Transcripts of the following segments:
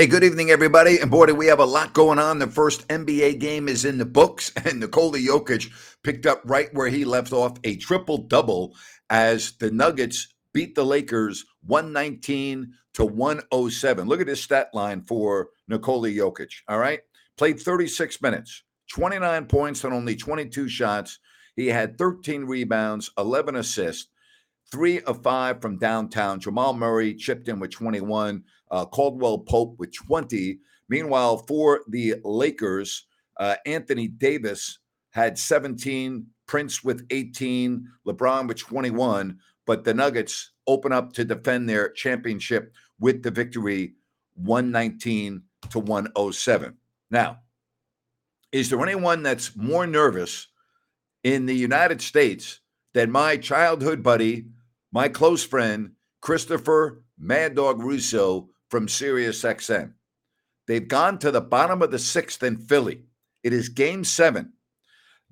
Hey, good evening, everybody. And boy, do we have a lot going on. The first NBA game is in the books, and Nikola Jokic picked up right where he left off a triple double as the Nuggets beat the Lakers 119 to 107. Look at this stat line for Nikola Jokic. All right. Played 36 minutes, 29 points on only 22 shots. He had 13 rebounds, 11 assists, three of five from downtown. Jamal Murray chipped in with 21 uh, Caldwell Pope with 20. Meanwhile, for the Lakers, uh, Anthony Davis had 17, Prince with 18, LeBron with 21. But the Nuggets open up to defend their championship with the victory 119 to 107. Now, is there anyone that's more nervous in the United States than my childhood buddy, my close friend, Christopher Mad Dog Russo, from SiriusXM. They've gone to the bottom of the sixth in Philly. It is game seven.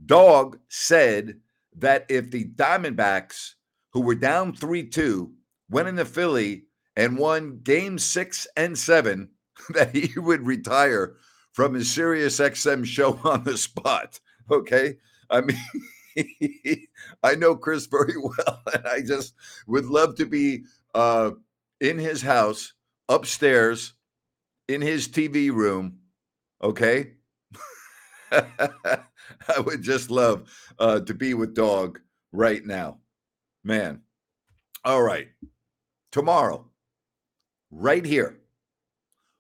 Dog said that if the Diamondbacks, who were down 3 2, went into Philly and won game six and seven, that he would retire from his SiriusXM show on the spot. Okay. I mean, I know Chris very well, and I just would love to be uh, in his house upstairs in his TV room. Okay. I would just love uh, to be with Dog right now. Man. All right. Tomorrow, right here,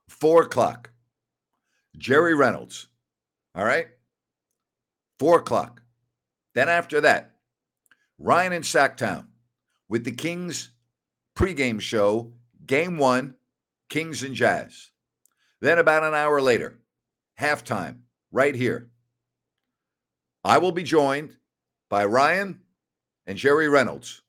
four o'clock, Jerry Reynolds. All right. Four o'clock. Then after that, Ryan in Sacktown with the Kings pregame show, game one Kings and Jazz. Then, about an hour later, halftime, right here. I will be joined by Ryan and Jerry Reynolds.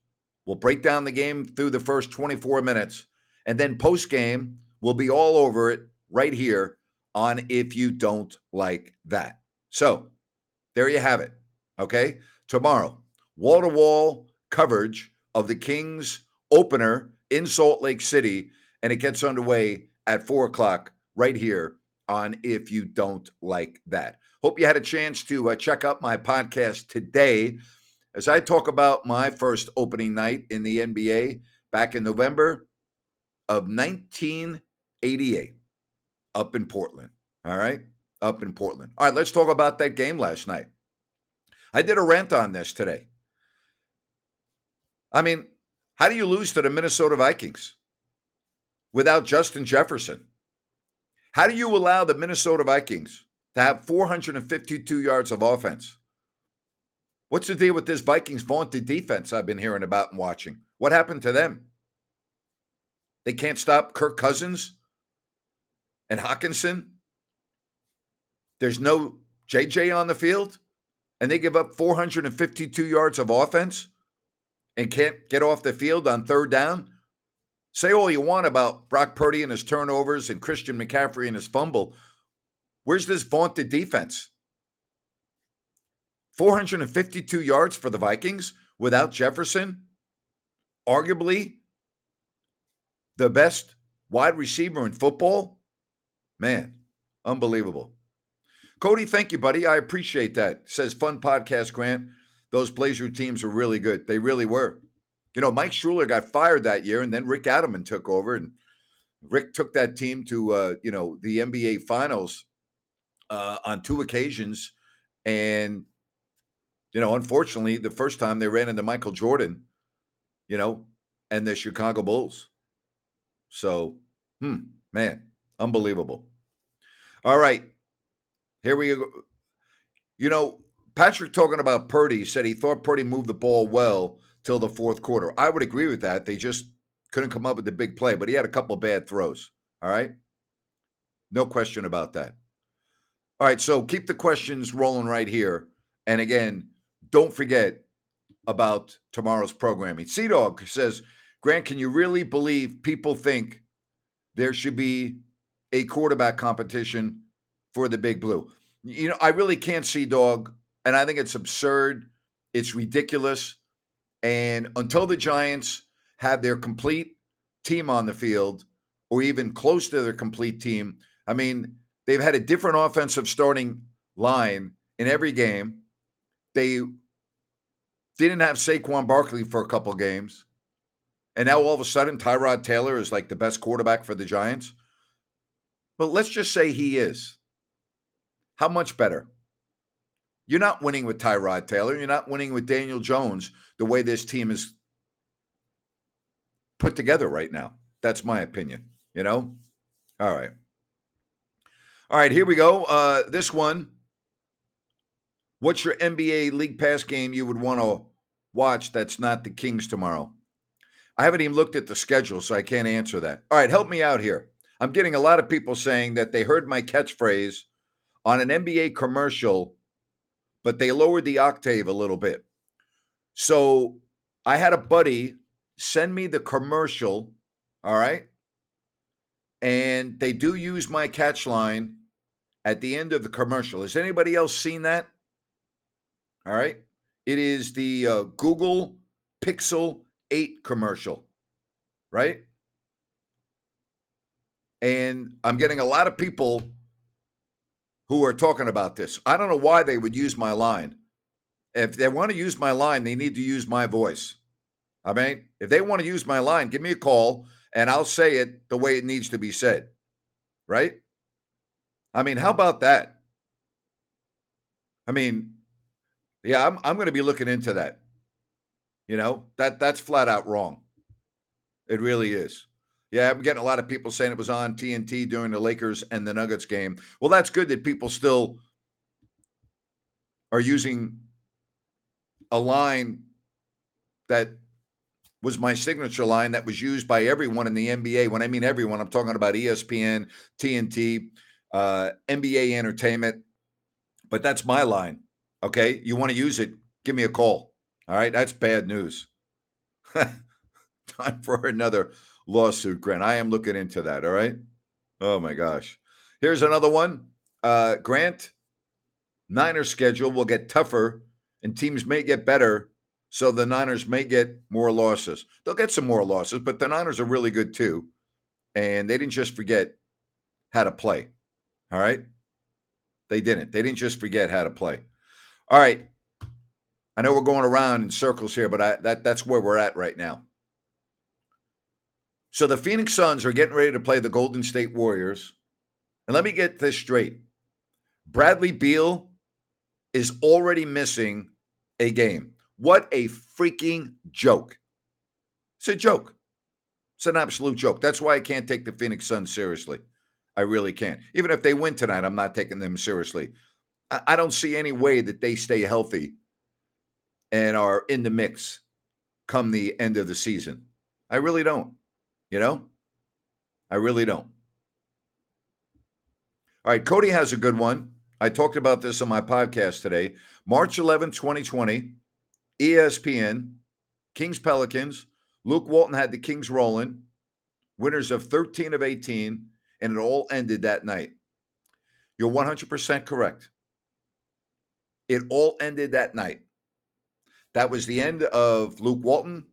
We'll break down the game through the first 24 minutes, and then post game, we'll be all over it right here on If You Don't Like That. So, there you have it. Okay. Tomorrow, wall to wall coverage of the Kings opener in Salt Lake City and it gets underway at four o'clock right here on If You Don't Like That. Hope you had a chance to uh, check out my podcast today as I talk about my first opening night in the NBA back in November of 1988 up in Portland. All right. Up in Portland. All right. Let's talk about that game last night. I did a rant on this today. I mean, how do you lose to the Minnesota Vikings? Without Justin Jefferson? How do you allow the Minnesota Vikings to have 452 yards of offense? What's the deal with this Vikings vaunted defense I've been hearing about and watching? What happened to them? They can't stop Kirk Cousins and Hockenson. There's no JJ on the field, and they give up 452 yards of offense and can't get off the field on third down. Say all you want about Brock Purdy and his turnovers and Christian McCaffrey and his fumble. Where's this vaunted defense? 452 yards for the Vikings without Jefferson, arguably the best wide receiver in football. Man, unbelievable. Cody, thank you, buddy. I appreciate that. Says fun podcast, Grant. those Blazer teams were really good. They really were. You know, Mike Schuler got fired that year, and then Rick Adelman took over, and Rick took that team to uh, you know the NBA Finals uh, on two occasions, and you know, unfortunately, the first time they ran into Michael Jordan, you know, and the Chicago Bulls. So, hmm, man, unbelievable. All right, here we go. You know, Patrick talking about Purdy said he thought Purdy moved the ball well till the fourth quarter. I would agree with that. They just couldn't come up with the big play, but he had a couple bad throws. All right. No question about that. All right. So keep the questions rolling right here. And again, don't forget about tomorrow's programming. Sea Dog says, Grant, can you really believe people think there should be a quarterback competition for the Big Blue? You know, I really can't see Dog, and I think it's absurd. It's ridiculous. And until the Giants have their complete team on the field, or even close to their complete team, I mean, they've had a different offensive starting line in every game. They didn't have Saquon Barkley for a couple games. And now all of a sudden, Tyrod Taylor is like the best quarterback for the Giants. But let's just say he is. How much better? You're not winning with Tyrod Taylor. You're not winning with Daniel Jones the way this team is put together right now. That's my opinion, you know? All right. All right, here we go. Uh, this one. What's your NBA League Pass game you would want to watch that's not the Kings tomorrow? I haven't even looked at the schedule, so I can't answer that. All right, help me out here. I'm getting a lot of people saying that they heard my catchphrase on an NBA commercial but they lowered the octave a little bit. So I had a buddy send me the commercial, all right? And they do use my catch line at the end of the commercial. Has anybody else seen that? All right. It is the uh, Google Pixel 8 commercial, right? And I'm getting a lot of people who are talking about this. I don't know why they would use my line. If they want to use my line, they need to use my voice. I mean, if they want to use my line, give me a call and I'll say it the way it needs to be said. Right? I mean, how about that? I mean, yeah, I'm I'm going to be looking into that. You know, that that's flat out wrong. It really is. Yeah, I'm getting a lot of people saying it was on TNT during the Lakers and the Nuggets game. Well, that's good that people still are using a line that was my signature line that was used by everyone in the NBA. When I mean everyone, I'm talking about ESPN, TNT, uh, NBA Entertainment. But that's my line. Okay. You want to use it? Give me a call. All right. That's bad news. Time for another lawsuit, Grant. I am looking into that. All right. Oh my gosh. Here's another one. Uh, Grant, Niners schedule will get tougher and teams may get better. So the Niners may get more losses. They'll get some more losses, but the Niners are really good too. And they didn't just forget how to play. All right. They didn't. They didn't just forget how to play. All right. I know we're going around in circles here, but I, that that's where we're at right now. So the Phoenix Suns are getting ready to play the Golden State Warriors. And let me get this straight Bradley Beal is already missing a game. What a freaking joke. It's a joke. It's an absolute joke. That's why I can't take the Phoenix Suns seriously. I really can't. Even if they win tonight, I'm not taking them seriously. I, I don't see any way that they stay healthy and are in the mix come the end of the season. I really don't. You know? I really don't. All right, Cody has a good one. I talked about this on my podcast today. March 11, 2020, ESPN, Kings Pelicans. Luke Walton had the Kings rolling, winners of 13 of 18, and it all ended that night. You're 100% correct. It all ended that night. That was the end of Luke Walton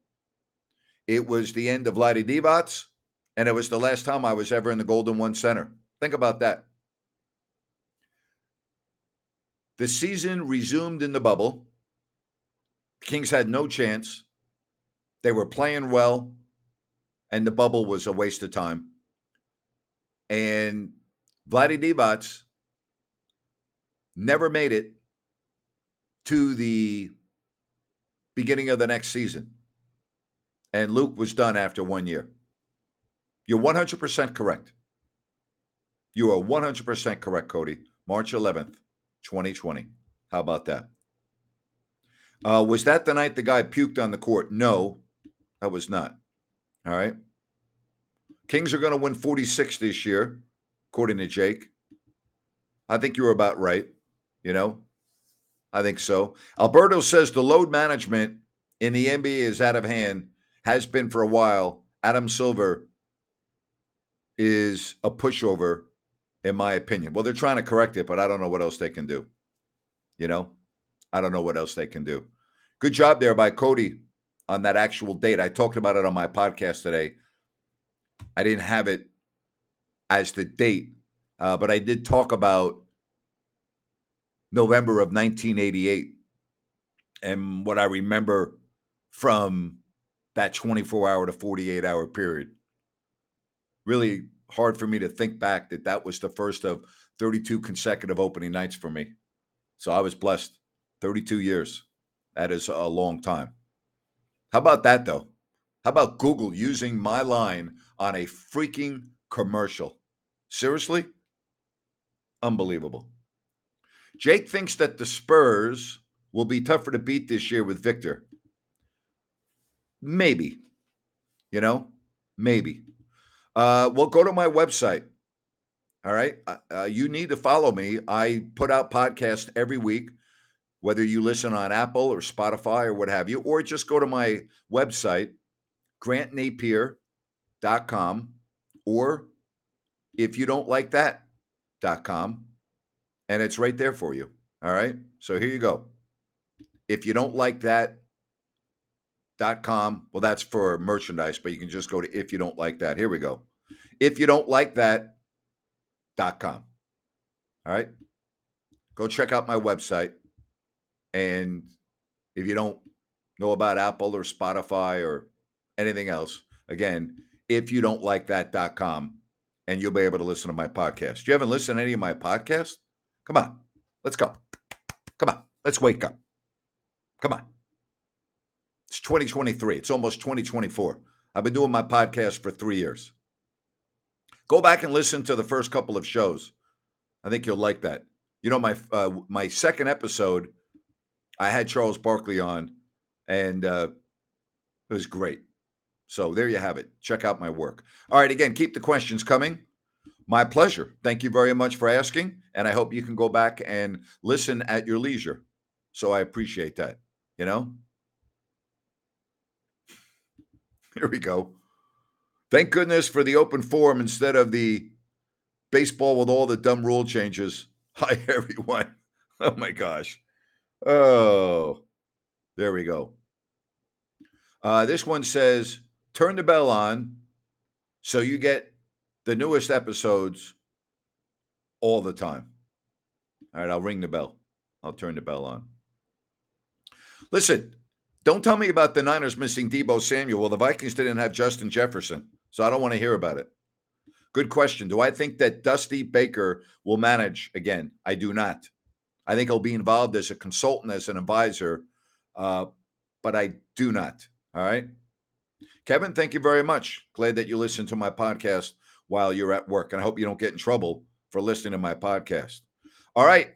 it was the end of Vlade Divac, and it was the last time I was ever in the Golden One Center. Think about that. The season resumed in the bubble. Kings had no chance. They were playing well, and the bubble was a waste of time. And Vlade Divac never made it to the beginning of the next season. And Luke was done after one year. You're 100% correct. You are 100% correct, Cody. March 11th, 2020. How about that? Uh, was that the night the guy puked on the court? No, that was not. All right. Kings are going to win 46 this year, according to Jake. I think you were about right. You know, I think so. Alberto says the load management in the NBA is out of hand, has been for a while. Adam Silver is a pushover, in my opinion. Well, they're trying to correct it, but I don't know what else they can do. You know, I don't know what else they can do. Good job there by Cody on that actual date. I talked about it on my podcast today. I didn't have it as the date, uh, but I did talk about November of 1988 and what I remember from that 24 hour to 48 hour period. Really hard for me to think back that that was the first of 32 consecutive opening nights for me. So I was blessed 32 years. That is a long time. How about that, though? How about Google using my line on a freaking commercial? Seriously? Unbelievable. Jake thinks that the Spurs will be tougher to beat this year with Victor. Maybe. You know, maybe. Uh, well, go to my website. All right. Uh, uh, you need to follow me. I put out podcasts every week, whether you listen on Apple or Spotify or what have you, or just go to my website, grantnapier.com, or if you don't like that.com, and it's right there for you. All right. So here you go. If you don't like that, dot com. Well, that's for merchandise, but you can just go to if you don't like that. Here we go. If you don't like that, dot com. All right. Go check out my website. And if you don't know about Apple or Spotify or anything else, again, if you don't like that dot com, and you'll be able to listen to my podcast. You haven't listened to any of my podcasts? Come on. Let's go. Come on. Let's wake up. Come on. It's 2023. It's almost 2024. I've been doing my podcast for three years. Go back and listen to the first couple of shows. I think you'll like that. You know, my uh, my second episode, I had Charles Barkley on, and uh, it was great. So there you have it. Check out my work. All right, again, keep the questions coming. My pleasure. Thank you very much for asking, and I hope you can go back and listen at your leisure. So I appreciate that. You know. Here we go. Thank goodness for the open forum instead of the baseball with all the dumb rule changes. Hi, everyone. Oh my gosh. Oh, there we go. Uh, this one says turn the bell on so you get the newest episodes all the time. All right, I'll ring the bell. I'll turn the bell on. Listen, don't tell me about the Niners missing Deebo Samuel. Well, the Vikings didn't have Justin Jefferson, so I don't want to hear about it. Good question. Do I think that Dusty Baker will manage again? I do not. I think he'll be involved as a consultant, as an advisor, uh, but I do not. All right. Kevin, thank you very much. Glad that you listen to my podcast while you're at work. And I hope you don't get in trouble for listening to my podcast. All right.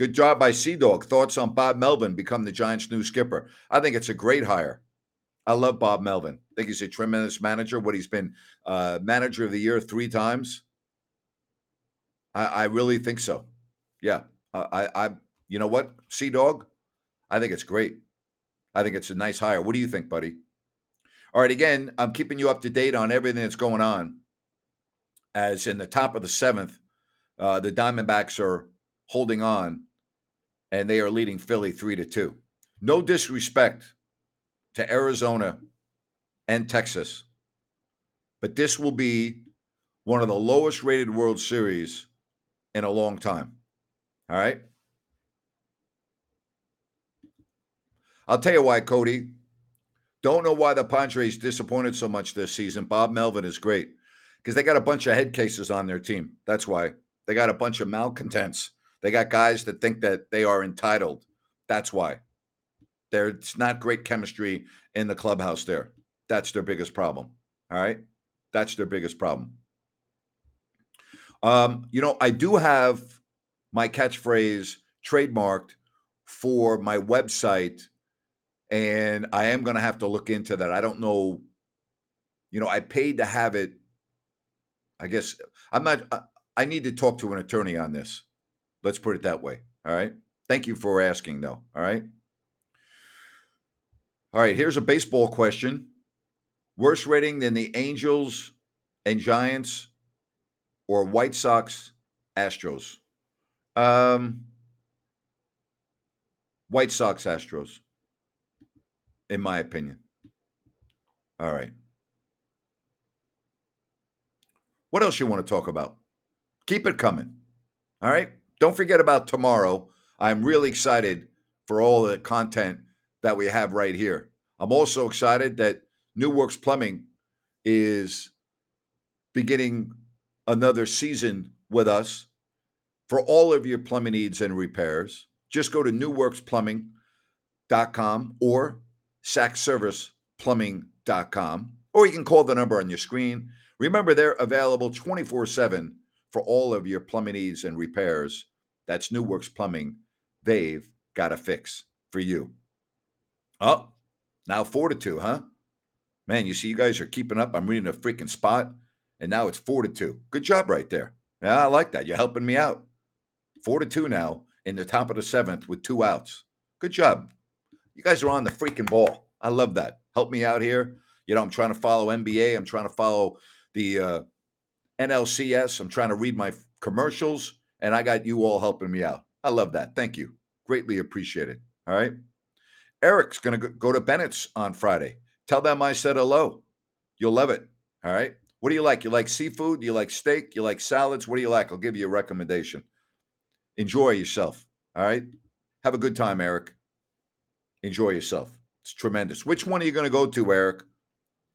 Good job by Sea Dog. Thoughts on Bob Melvin become the Giants' new skipper? I think it's a great hire. I love Bob Melvin. I think he's a tremendous manager. What he's been uh, manager of the year three times. I, I really think so. Yeah, I, I, you know what, Sea Dog, I think it's great. I think it's a nice hire. What do you think, buddy? All right, again, I'm keeping you up to date on everything that's going on. As in the top of the seventh, uh, the Diamondbacks are holding on and they are leading Philly three to two. No disrespect to Arizona and Texas, but this will be one of the lowest rated World Series in a long time. All right. I'll tell you why, Cody. Don't know why the Padres disappointed so much this season. Bob Melvin is great because they got a bunch of head cases on their team. That's why they got a bunch of malcontents. They got guys that think that they are entitled. That's why. There's not great chemistry in the clubhouse there. That's their biggest problem. All right. That's their biggest problem. Um, you know, I do have my catchphrase trademarked for my website, and I am going to have to look into that. I don't know. You know, I paid to have it. I guess I'm not. I, I need to talk to an attorney on this. Let's put it that way. All right. Thank you for asking, though. All right. All right. Here's a baseball question. Worse rating than the Angels and Giants or White Sox Astros? Um, White Sox Astros, in my opinion. All right. What else you want to talk about? Keep it coming. All right. Don't forget about tomorrow. I'm really excited for all the content that we have right here. I'm also excited that New Works Plumbing is beginning another season with us for all of your plumbing needs and repairs. Just go to newworksplumbing.com or sackserviceplumbing.com, or you can call the number on your screen. Remember, they're available 24 7 for all of your plumbing needs and repairs. That's New Works Plumbing. They've got a fix for you. Oh, now four to two, huh? Man, you see, you guys are keeping up. I'm reading a freaking spot, and now it's four to two. Good job right there. Yeah, I like that. You're helping me out. Four to two now in the top of the seventh with two outs. Good job. You guys are on the freaking ball. I love that. Help me out here. You know, I'm trying to follow NBA. I'm trying to follow the uh, NLCS. I'm trying to read my commercials, and I got you all helping me out. I love that. Thank you. Greatly appreciated. All right. Eric's going to go to Bennett's on Friday. Tell them I said hello. You'll love it. All right. What do you like? You like seafood? You like steak? You like salads? What do you like? I'll give you a recommendation. Enjoy yourself. All right. Have a good time, Eric. Enjoy yourself. It's tremendous. Which one are you going to go to, Eric?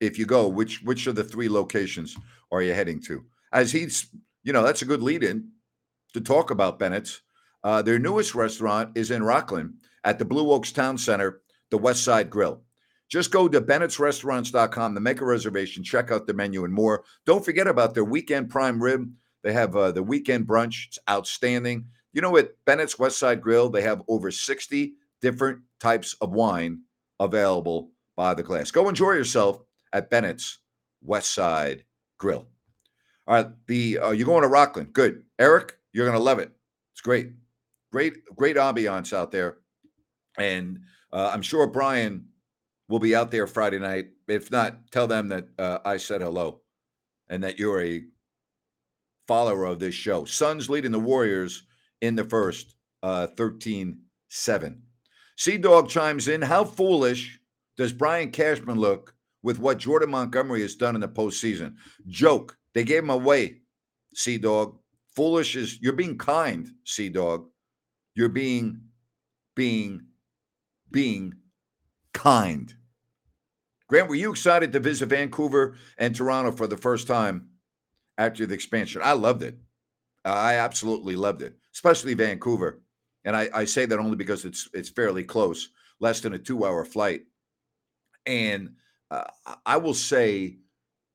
If you go, which which of the three locations are you heading to? As he's, you know, that's a good lead in to talk about Bennett's. Uh, their newest restaurant is in Rocklin at the Blue Oaks Town Center, the West Side Grill. Just go to bennettsrestaurants.com to make a reservation, check out the menu and more. Don't forget about their weekend prime rib. They have uh, the weekend brunch. It's outstanding. You know, at Bennett's West Side Grill, they have over 60 different types of wine available by the glass. Go enjoy yourself at Bennett's West Side Grill. All right, the uh, you're going to Rocklin. Good, Eric. You're going to love it. It's great, great, great ambiance out there, and uh, I'm sure Brian will be out there Friday night. If not, tell them that uh, I said hello, and that you're a follower of this show. Suns leading the Warriors in the first, uh, 13 7. Sea Dog chimes in. How foolish does Brian Cashman look with what Jordan Montgomery has done in the postseason? Joke. They gave him away, Sea Dog. Foolish is you're being kind, Sea Dog. You're being, being, being kind. Grant, were you excited to visit Vancouver and Toronto for the first time after the expansion? I loved it. I absolutely loved it, especially Vancouver. And I, I say that only because it's it's fairly close, less than a two-hour flight. And uh, I will say,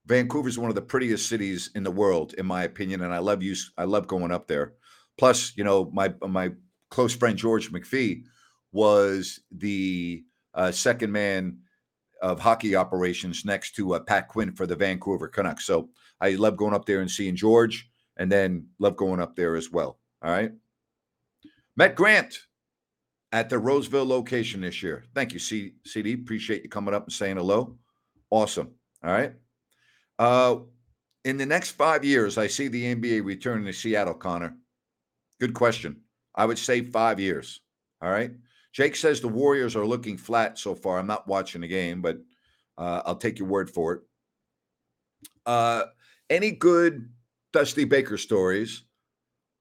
Vancouver is one of the prettiest cities in the world, in my opinion. And I love you. I love going up there. Plus, you know, my my close friend George McPhee was the uh, second man of hockey operations next to uh, Pat Quinn for the Vancouver Canucks. So I love going up there and seeing George and then love going up there as well. All right. Met Grant at the Roseville location this year. Thank you, C- CD. Appreciate you coming up and saying hello. Awesome. All right. Uh, in the next five years, I see the NBA returning to Seattle, Connor. Good question. I would say five years. All right. Jake says the Warriors are looking flat so far. I'm not watching the game, but uh, I'll take your word for it. Uh, any good Dusty Baker stories.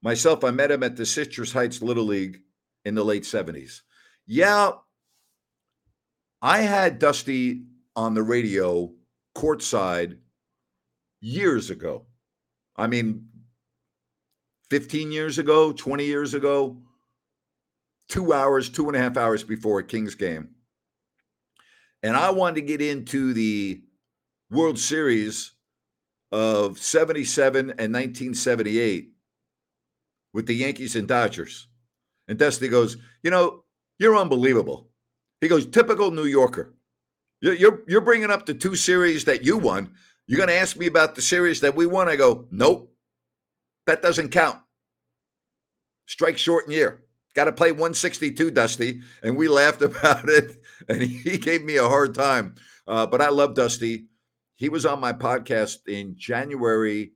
Myself, I met him at the Citrus Heights Little League in the late 70s. Yeah, I had Dusty on the radio courtside years ago. I mean, 15 years ago, 20 years ago, two hours, two and a half hours before a Kings game. And I wanted to get into the World Series of 77 and 1978 with the Yankees and Dodgers. And Dusty goes, You know, you're unbelievable. He goes, Typical New Yorker. You're, you're, you're bringing up the two series that you won. You're going to ask me about the series that we won? I go, Nope, that doesn't count. Strike short in year. Got to play 162, Dusty. And we laughed about it. And he gave me a hard time. Uh, but I love Dusty. He was on my podcast in January.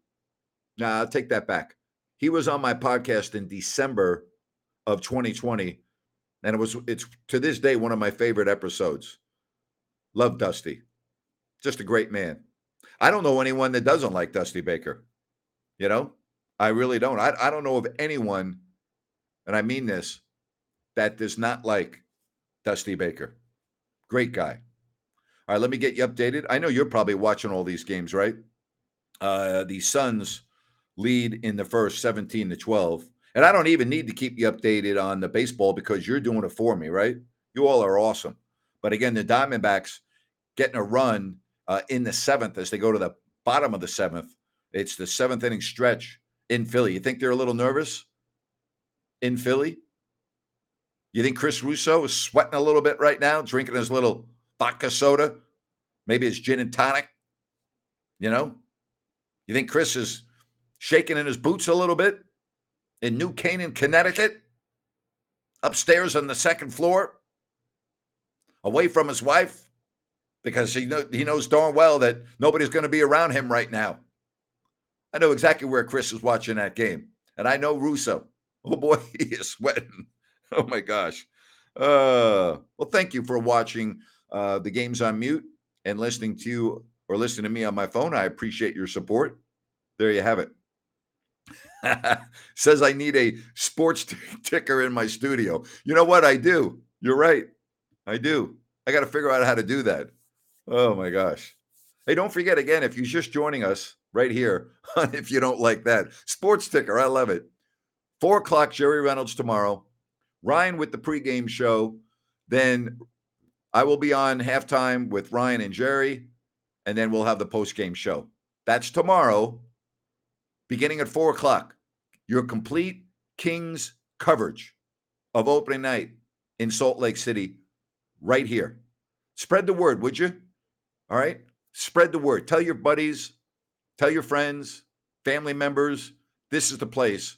Nah, I'll take that back. He was on my podcast in December of 2020. And it was it's to this day one of my favorite episodes. Love Dusty. Just a great man. I don't know anyone that doesn't like Dusty Baker. You know, I really don't. I, I don't know of anyone, and I mean this, that does not like Dusty Baker. Great guy. All right, let me get you updated. I know you're probably watching all these games, right? Uh, the Suns lead in the first 17 to 12. And I don't even need to keep you updated on the baseball because you're doing it for me, right? You all are awesome. But again, the Diamondbacks getting a run uh, in the seventh as they go to the bottom of the seventh. It's the seventh inning stretch in Philly. You think they're a little nervous in Philly? You think Chris Russo is sweating a little bit right now, drinking his little vodka soda, maybe his gin and tonic? You know? You think Chris is shaking in his boots a little bit in New Canaan, Connecticut, upstairs on the second floor, away from his wife, because he, know, he knows darn well that nobody's going to be around him right now. I know exactly where Chris is watching that game. And I know Russo. Oh boy, he is sweating. Oh my gosh. Uh, well, thank you for watching uh, the games on mute and listening to you or listening to me on my phone. I appreciate your support. There you have it. Says I need a sports t- ticker in my studio. You know what? I do. You're right. I do. I got to figure out how to do that. Oh my gosh. Hey, don't forget again, if you're just joining us right here, if you don't like that, sports ticker. I love it. Four o'clock, Jerry Reynolds tomorrow. Ryan with the pregame show. Then I will be on halftime with Ryan and Jerry, and then we'll have the postgame show. That's tomorrow, beginning at four o'clock. Your complete Kings coverage of opening night in Salt Lake City, right here. Spread the word, would you? All right. Spread the word. Tell your buddies, tell your friends, family members. This is the place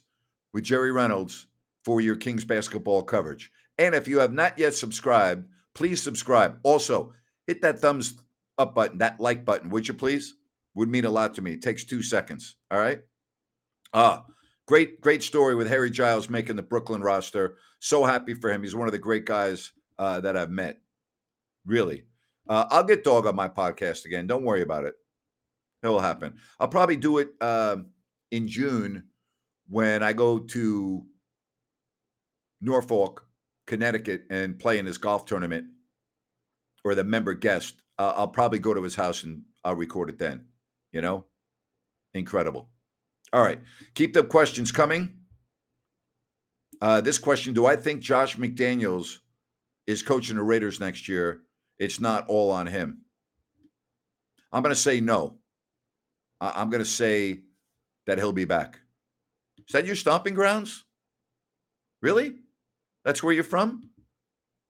with Jerry Reynolds for your Kings basketball coverage. And if you have not yet subscribed, please subscribe. Also, hit that thumbs up button, that like button, would you please? Would mean a lot to me. It takes two seconds. All right. Ah, great, great story with Harry Giles making the Brooklyn roster. So happy for him. He's one of the great guys uh, that I've met. Really. Uh, I'll get Dog on my podcast again. Don't worry about it. It will happen. I'll probably do it uh, in June when I go to Norfolk, Connecticut, and play in his golf tournament or the member guest. Uh, I'll probably go to his house and I'll record it then. You know, incredible. All right, keep the questions coming. Uh, this question: Do I think Josh McDaniels is coaching the Raiders next year? It's not all on him. I'm going to say no. I'm going to say that he'll be back. Is that your stomping grounds? Really? That's where you're from?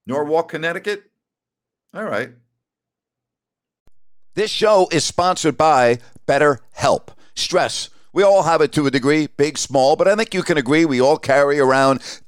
Norwalk, Connecticut? All right. This show is sponsored by BetterHelp. Stress. We all have it to a degree, big, small, but I think you can agree we all carry around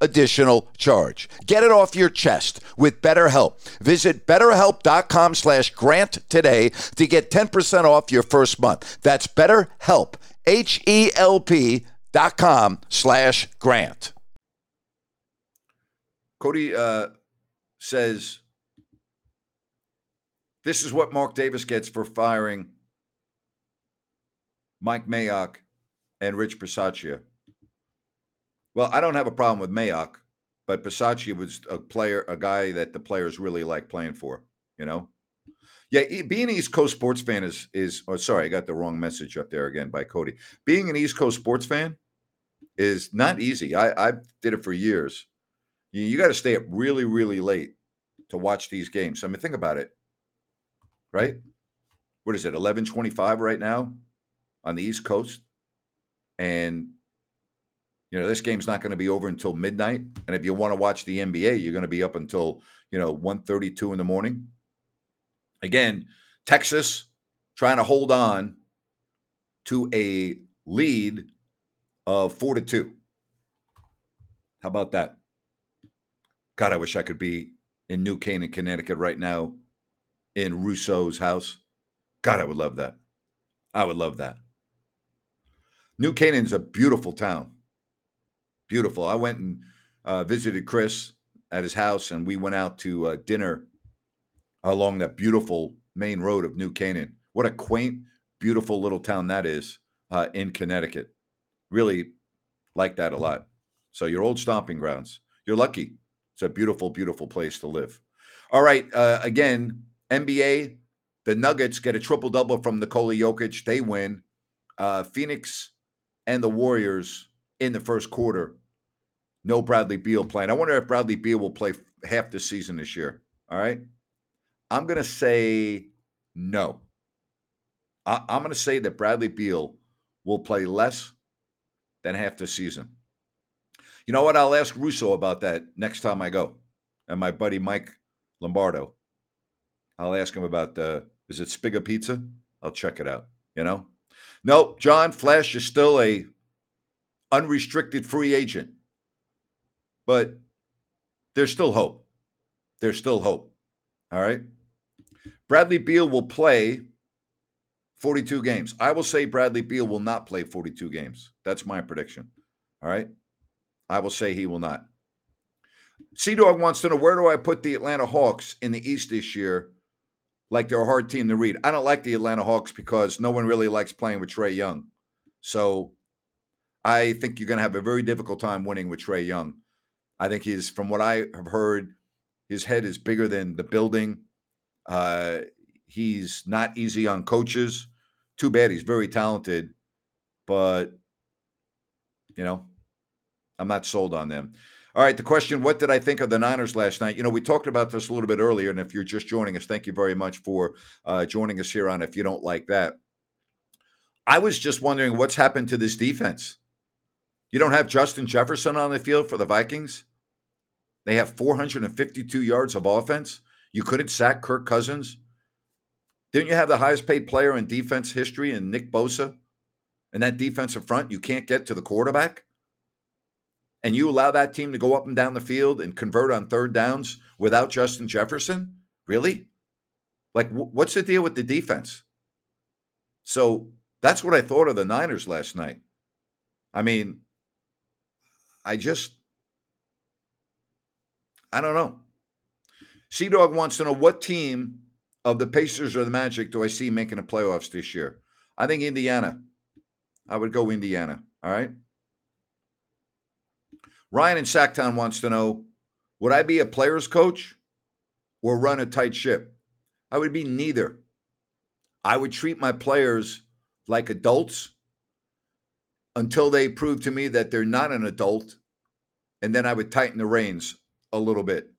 additional charge. Get it off your chest with BetterHelp. Visit betterhelp.com slash grant today to get 10% off your first month. That's betterhelp, H-E-L-P dot com slash grant. Cody uh, says this is what Mark Davis gets for firing Mike Mayock and Rich Bisaccia. Well, I don't have a problem with Mayock, but Bisaccia was a player, a guy that the players really like playing for. You know, yeah. Being an East Coast sports fan is is. Oh, sorry, I got the wrong message up there again by Cody. Being an East Coast sports fan is not easy. I I did it for years. You, you got to stay up really really late to watch these games. I mean, think about it. Right? What is it? Eleven twenty five right now on the East Coast, and you know, this game's not going to be over until midnight. And if you want to watch the NBA, you're going to be up until, you know, 1.32 in the morning. Again, Texas trying to hold on to a lead of four to two. How about that? God, I wish I could be in New Canaan, Connecticut right now in Russo's house. God, I would love that. I would love that. New Canaan's a beautiful town beautiful. I went and uh, visited Chris at his house, and we went out to uh, dinner along that beautiful main road of New Canaan. What a quaint, beautiful little town that is uh, in Connecticut. Really like that a lot. So your old stomping grounds. You're lucky. It's a beautiful, beautiful place to live. All right. Uh, again, NBA. The Nuggets get a triple double from Nikola Jokic. They win. Uh, Phoenix and the Warriors in the first quarter. No Bradley Beal playing. I wonder if Bradley Beal will play half the season this year. All right. I'm going to say no. I, am going to say that Bradley Beal will play less than half the season. You know what? I'll ask Russo about that next time I go. And my buddy Mike Lombardo. I'll ask him about the, is it Spiga Pizza? I'll check it out. You know? No, John Flash is still a unrestricted free agent. But there's still hope. There's still hope. All right. Bradley Beal will play 42 games. I will say Bradley Beal will not play 42 games. That's my prediction. All right. I will say he will not. Sea Dog wants to know where do I put the Atlanta Hawks in the East this year? Like they're a hard team to read. I don't like the Atlanta Hawks because no one really likes playing with Trae Young. So I think you're going to have a very difficult time winning with Trae Young. I think he's, from what I have heard, his head is bigger than the building. Uh, he's not easy on coaches. Too bad he's very talented, but you know, I'm not sold on them. All right, the question: What did I think of the Niners last night? You know, we talked about this a little bit earlier, and if you're just joining us, thank you very much for uh, joining us here on. If you don't like that, I was just wondering what's happened to this defense. You don't have Justin Jefferson on the field for the Vikings. They have 452 yards of offense. You couldn't sack Kirk Cousins. Didn't you have the highest paid player in defense history in Nick Bosa? And that defensive front, you can't get to the quarterback. And you allow that team to go up and down the field and convert on third downs without Justin Jefferson? Really? Like, what's the deal with the defense? So that's what I thought of the Niners last night. I mean, I just, I don't know. Sea Dog wants to know what team of the Pacers or the Magic do I see making the playoffs this year? I think Indiana. I would go Indiana. All right. Ryan in Sacktown wants to know Would I be a player's coach or run a tight ship? I would be neither. I would treat my players like adults until they prove to me that they're not an adult, and then I would tighten the reins a little bit.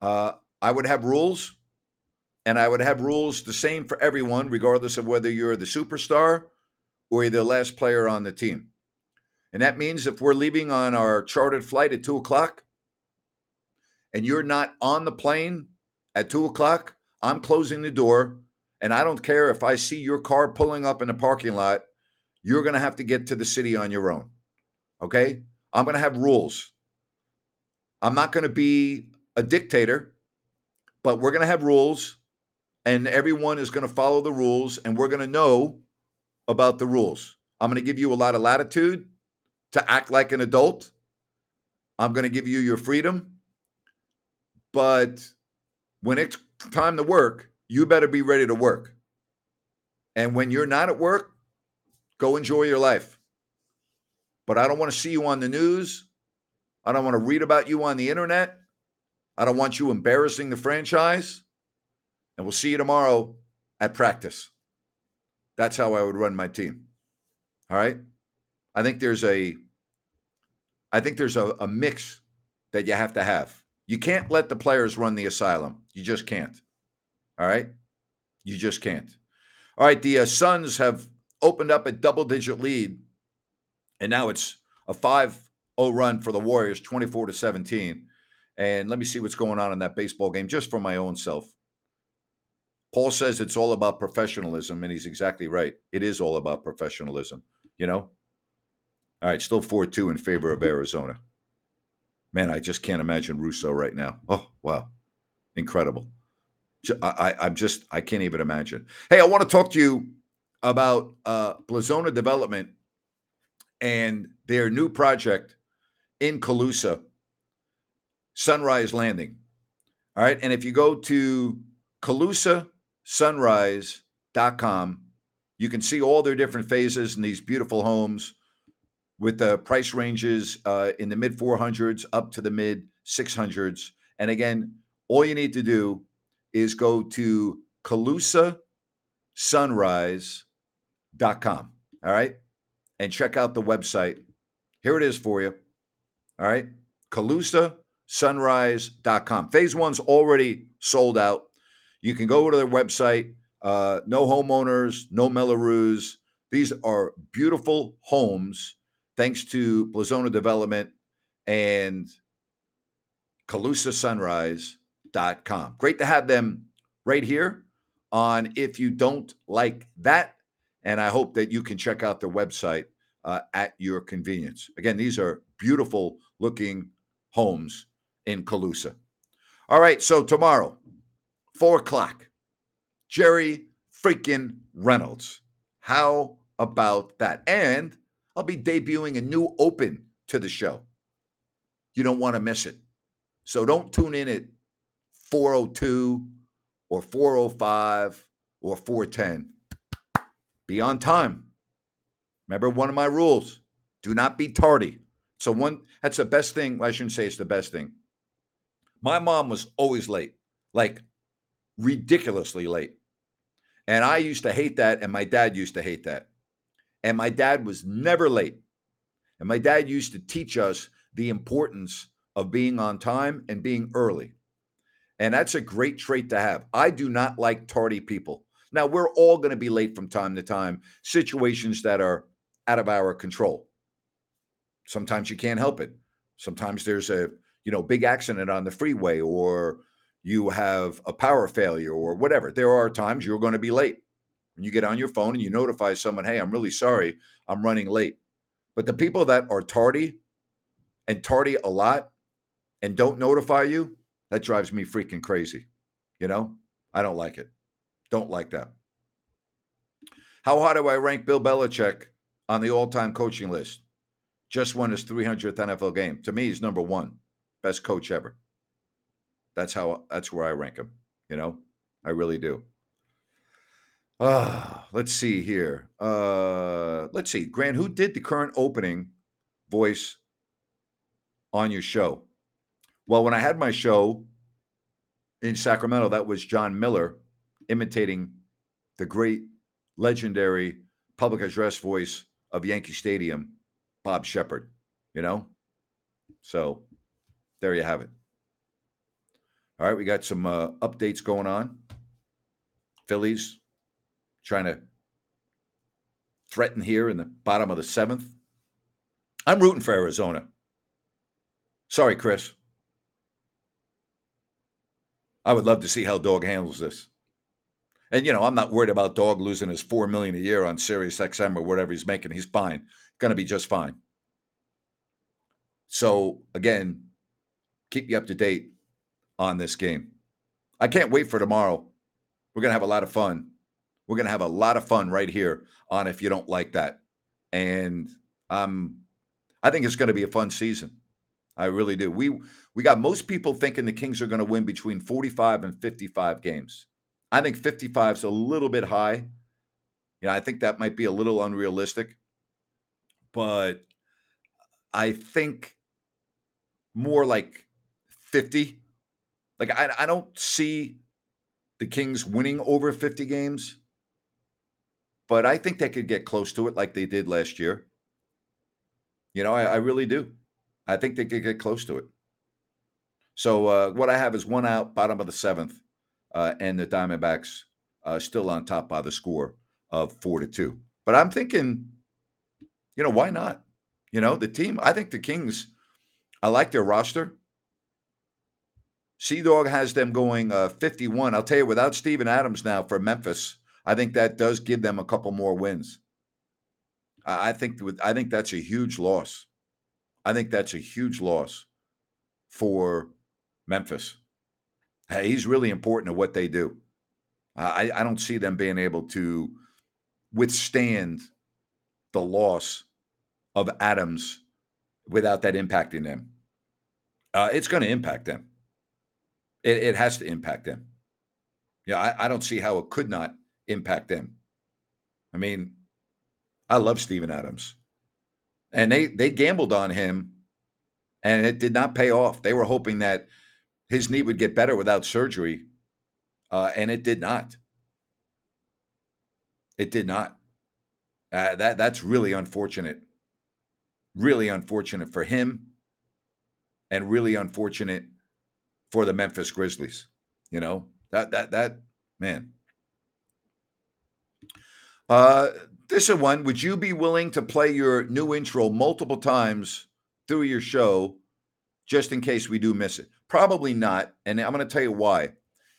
Uh, I would have rules, and I would have rules the same for everyone, regardless of whether you're the superstar or you're the last player on the team. And that means if we're leaving on our chartered flight at two o'clock and you're not on the plane at two o'clock, I'm closing the door. And I don't care if I see your car pulling up in the parking lot, you're going to have to get to the city on your own. Okay. I'm going to have rules. I'm not going to be a dictator, but we're going to have rules and everyone is going to follow the rules and we're going to know about the rules. I'm going to give you a lot of latitude to act like an adult. I'm going to give you your freedom. But when it's time to work, you better be ready to work. And when you're not at work, go enjoy your life. But I don't want to see you on the news. I don't want to read about you on the internet. I don't want you embarrassing the franchise. And we'll see you tomorrow at practice. That's how I would run my team. All right. I think there's a I think there's a, a mix that you have to have. You can't let the players run the asylum. You just can't. All right? You just can't. All right, the uh, Suns have opened up a double digit lead and now it's a 5 0 run for the Warriors 24 to 17. And let me see what's going on in that baseball game just for my own self. Paul says it's all about professionalism, and he's exactly right. It is all about professionalism, you know? All right, still 4 2 in favor of Arizona. Man, I just can't imagine Russo right now. Oh, wow. Incredible. I, I, am just, I can't even imagine. Hey, I want to talk to you about uh, Blazona Development and their new project in Colusa, Sunrise Landing. All right. And if you go to ColusaSunrise.com, you can see all their different phases and these beautiful homes with the price ranges uh, in the mid 400s up to the mid 600s. And again, all you need to do is go to ColusaSunrise.com. All right. And check out the website. Here it is for you. All right. ColusaSunrise.com. Phase one's already sold out. You can go to their website. Uh, no homeowners, no Mello-Roos. These are beautiful homes thanks to Blazona Development and ColusaSunrise.com. Great to have them right here on If You Don't Like That. And I hope that you can check out their website uh, at your convenience. Again, these are beautiful looking homes in Colusa. All right, so tomorrow, four o'clock, Jerry freaking Reynolds. How about that? And I'll be debuting a new open to the show. You don't want to miss it. So don't tune in at 402 or 405 or 410. Be on time. Remember one of my rules do not be tardy. So, one that's the best thing. Well, I shouldn't say it's the best thing. My mom was always late, like ridiculously late. And I used to hate that. And my dad used to hate that. And my dad was never late. And my dad used to teach us the importance of being on time and being early. And that's a great trait to have. I do not like tardy people. Now, we're all going to be late from time to time, situations that are out of our control. Sometimes you can't help it. Sometimes there's a, you know, big accident on the freeway or you have a power failure or whatever. There are times you're going to be late and you get on your phone and you notify someone, hey, I'm really sorry, I'm running late. But the people that are tardy and tardy a lot and don't notify you, that drives me freaking crazy. You know, I don't like it. Don't like that. How high do I rank Bill Belichick on the all time coaching list? Just won his 300th NFL game. To me, he's number one, best coach ever. That's how, that's where I rank him. You know, I really do. Uh, let's see here. Uh, let's see. Grant, who did the current opening voice on your show? Well, when I had my show in Sacramento, that was Jon Miller imitating the great, legendary public address voice of Yankee Stadium, Bob Sheppard, you know? So there you have it. All right, we got some uh, updates going on. Phillies trying to threaten here in the bottom of the seventh. I'm rooting for Arizona. Sorry, Chris. I would love to see how Dog handles this. And you know, I'm not worried about Dog losing his four million a year on Sirius XM or whatever he's making. He's fine. Gonna be just fine. So again, keep you up to date on this game. I can't wait for tomorrow. We're gonna have a lot of fun. We're gonna have a lot of fun right here on if you don't like that. And um, I think it's gonna be a fun season. I really do. We we got most people thinking the Kings are going to win between 45 and 55 games. I think 55 is a little bit high. Yeah, I think that might be a little unrealistic. But I think more like 50. Like I, I don't see the Kings winning over 50 games, but I think they could get close to it like they did last year. You know, I, I really do. I think they could get close to it. So uh, what I have is one out, bottom of the seventh, uh, and the Diamondbacks uh, still on top by the score of four to two. But I'm thinking, you know, why not? You know, the team. I think the Kings. I like their roster. Sea Dog has them going uh, 51. I'll tell you, without Steven Adams now for Memphis, I think that does give them a couple more wins. I think I think that's a huge loss. I think that's a huge loss for Memphis. He's really important to what they do. I, I don't see them being able to withstand the loss of Adams without that impacting them. Uh, it's going to impact them. It, it, has to impact them. Yeah, I, I don't see how it could not impact them. I mean, I love Steven Adams and they they gambled on him and it did not pay off they were hoping that his knee would get better without surgery uh, and it did not it did not uh, that that's really unfortunate really unfortunate for him and really unfortunate for the Memphis Grizzlies you know that that that man uh this is one. Would you be willing to play your new intro multiple times through your show just in case we do miss it? Probably not. And I'm going to tell you why.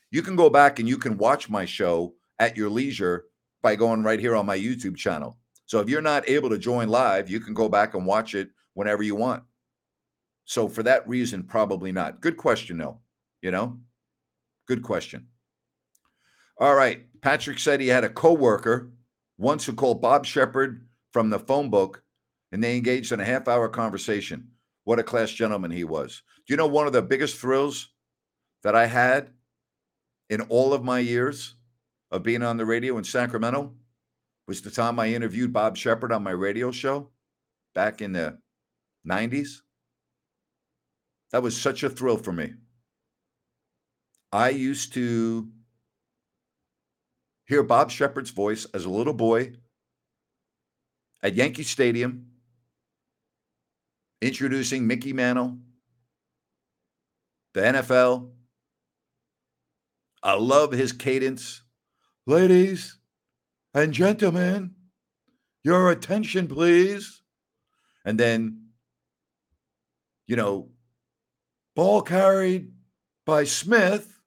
You can go back and you can watch my show at your leisure by going right here on my YouTube channel. So if you're not able to join live, you can go back and watch it whenever you want. So for that reason, probably not. Good question, though. You know, good question. All right. Patrick said he had a coworker once who called Bob Sheppard from the phone book and they engaged in a half hour conversation. What a class gentleman he was. You know one of the biggest thrills that I had in all of my years of being on the radio in Sacramento was the time I interviewed Bob Sheppard on my radio show back in the 90s? That was such a thrill for me. I used to hear Bob Sheppard's voice as a little boy at Yankee Stadium introducing Mickey Mantle, the NFL. I love his cadence. Ladies and gentlemen, your attention, please. And then, you know, ball carried by Smith,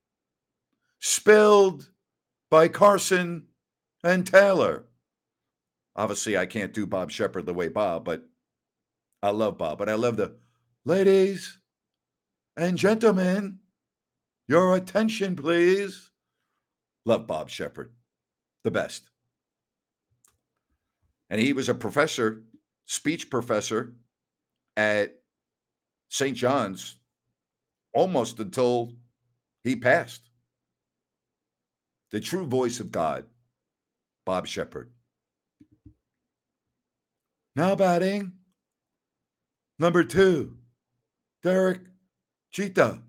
spilled by Carson and Taylor. Obviously, I can't do Bob Sheppard the way Bob, but I love Bob. But I love the ladies and gentlemen, your attention, please. Love Bob Sheppard, the best. And he was a professor, speech professor at St. John's almost until he passed the true voice of God, Bob Sheppard. Now batting, number two, Derek Jeter.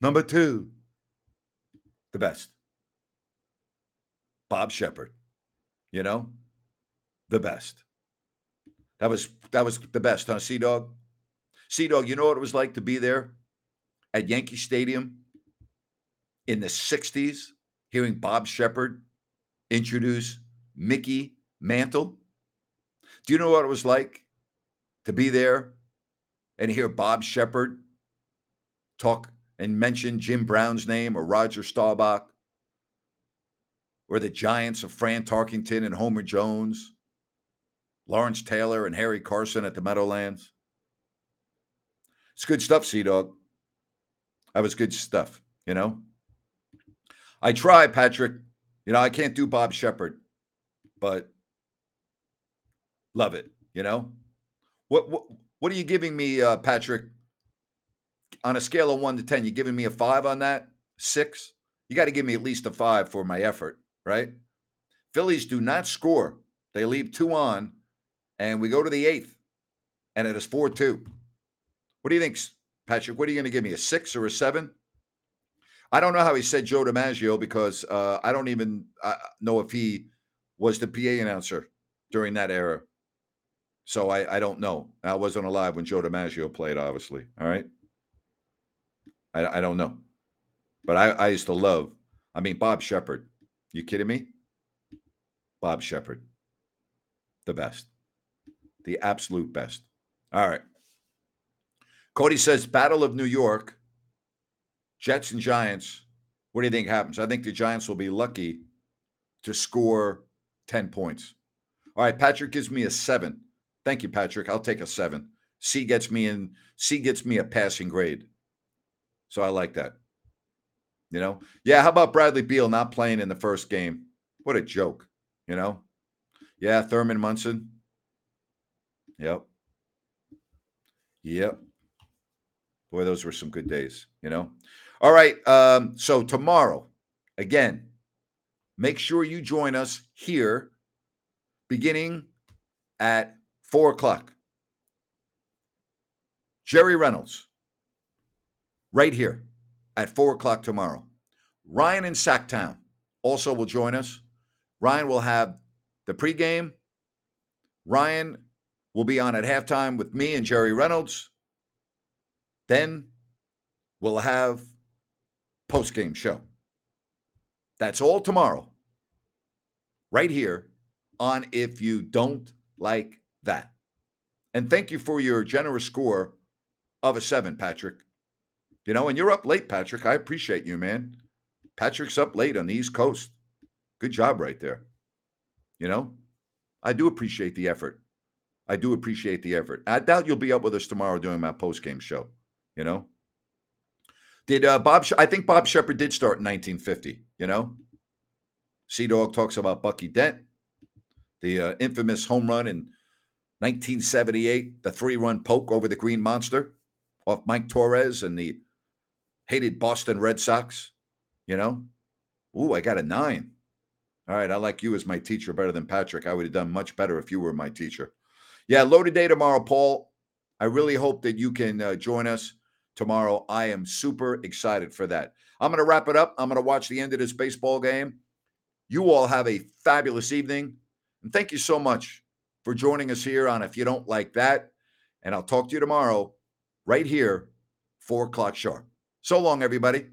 Number two, the best, Bob Sheppard. You know, the best. That was that was the best, huh, Sea Dog? Sea Dog, you know what it was like to be there at Yankee Stadium in the 60s hearing Bob Sheppard introduce Mickey Mantle. Do you know what it was like to be there and hear Bob Sheppard talk and mention Jim Brown's name or Roger Staubach or the Giants of Fran Tarkenton and Homer Jones, Lawrence Taylor and Harry Carson at the Meadowlands. It's good stuff, Sea Dog. That was good stuff, you know. I try, Patrick. You know, I can't do Bob Sheppard, but love it. You know, what what what are you giving me, uh, Patrick? On a scale of one to ten, you're giving me a five on that? Six? You got to give me at least a five for my effort, right? Phillies do not score; they leave two on, and we go to the eighth, and it is four two. What do you think, Patrick? What are you going to give me? A six or a seven? I don't know how he said Joe DiMaggio because uh, I don't even uh, know if he was the PA announcer during that era. So I, I don't know. I wasn't alive when Joe DiMaggio played, obviously. All right. I, I don't know. But I, I used to love, I mean, Bob Sheppard. You kidding me? Bob Sheppard. The best. The absolute best. All right. Cody says Battle of New York. Jets and Giants. What do you think happens? I think the Giants will be lucky to score 10 points. All right, Patrick gives me a seven. Thank you, Patrick. I'll take a seven. C gets me in, C gets me a passing grade. So I like that. You know? Yeah, how about Bradley Beal not playing in the first game? What a joke, you know? Yeah, Thurman Munson. Yep. Yep. Boy, those were some good days, you know? All right. Um, so tomorrow, again, make sure you join us here beginning at four o'clock. Jerry Reynolds, right here at four o'clock tomorrow. Ryan in Sacktown also will join us. Ryan will have the pregame. Ryan will be on at halftime with me and Jerry Reynolds. Then we'll have post-game show. That's all tomorrow. Right here on If You Don't Like That. And thank you for your generous score of a seven, Patrick. You know, and you're up late, Patrick. I appreciate you, man. Patrick's up late on the East Coast. Good job right there. You know, I do appreciate the effort. I do appreciate the effort. I doubt you'll be up with us tomorrow doing my post game show. You know, did uh, Bob? I think Bob Sheppard did start in 1950. You know, Sea Dog talks about Bucky Dent, the uh, infamous home run in 1978, the three-run poke over the Green Monster off Mike Torrez and the hated Boston Red Sox. You know, ooh, I got a nine. All right, I like you as my teacher better than Patrick. I would have done much better if you were my teacher. Yeah, loaded day tomorrow, Paul. I really hope that you can uh, join us tomorrow. I am super excited for that. I'm going to wrap it up. I'm going to watch the end of this baseball game. You all have a fabulous evening. And thank you so much for joining us here on If You Don't Like That. And I'll talk to you tomorrow, right here, four o'clock sharp. So long, everybody.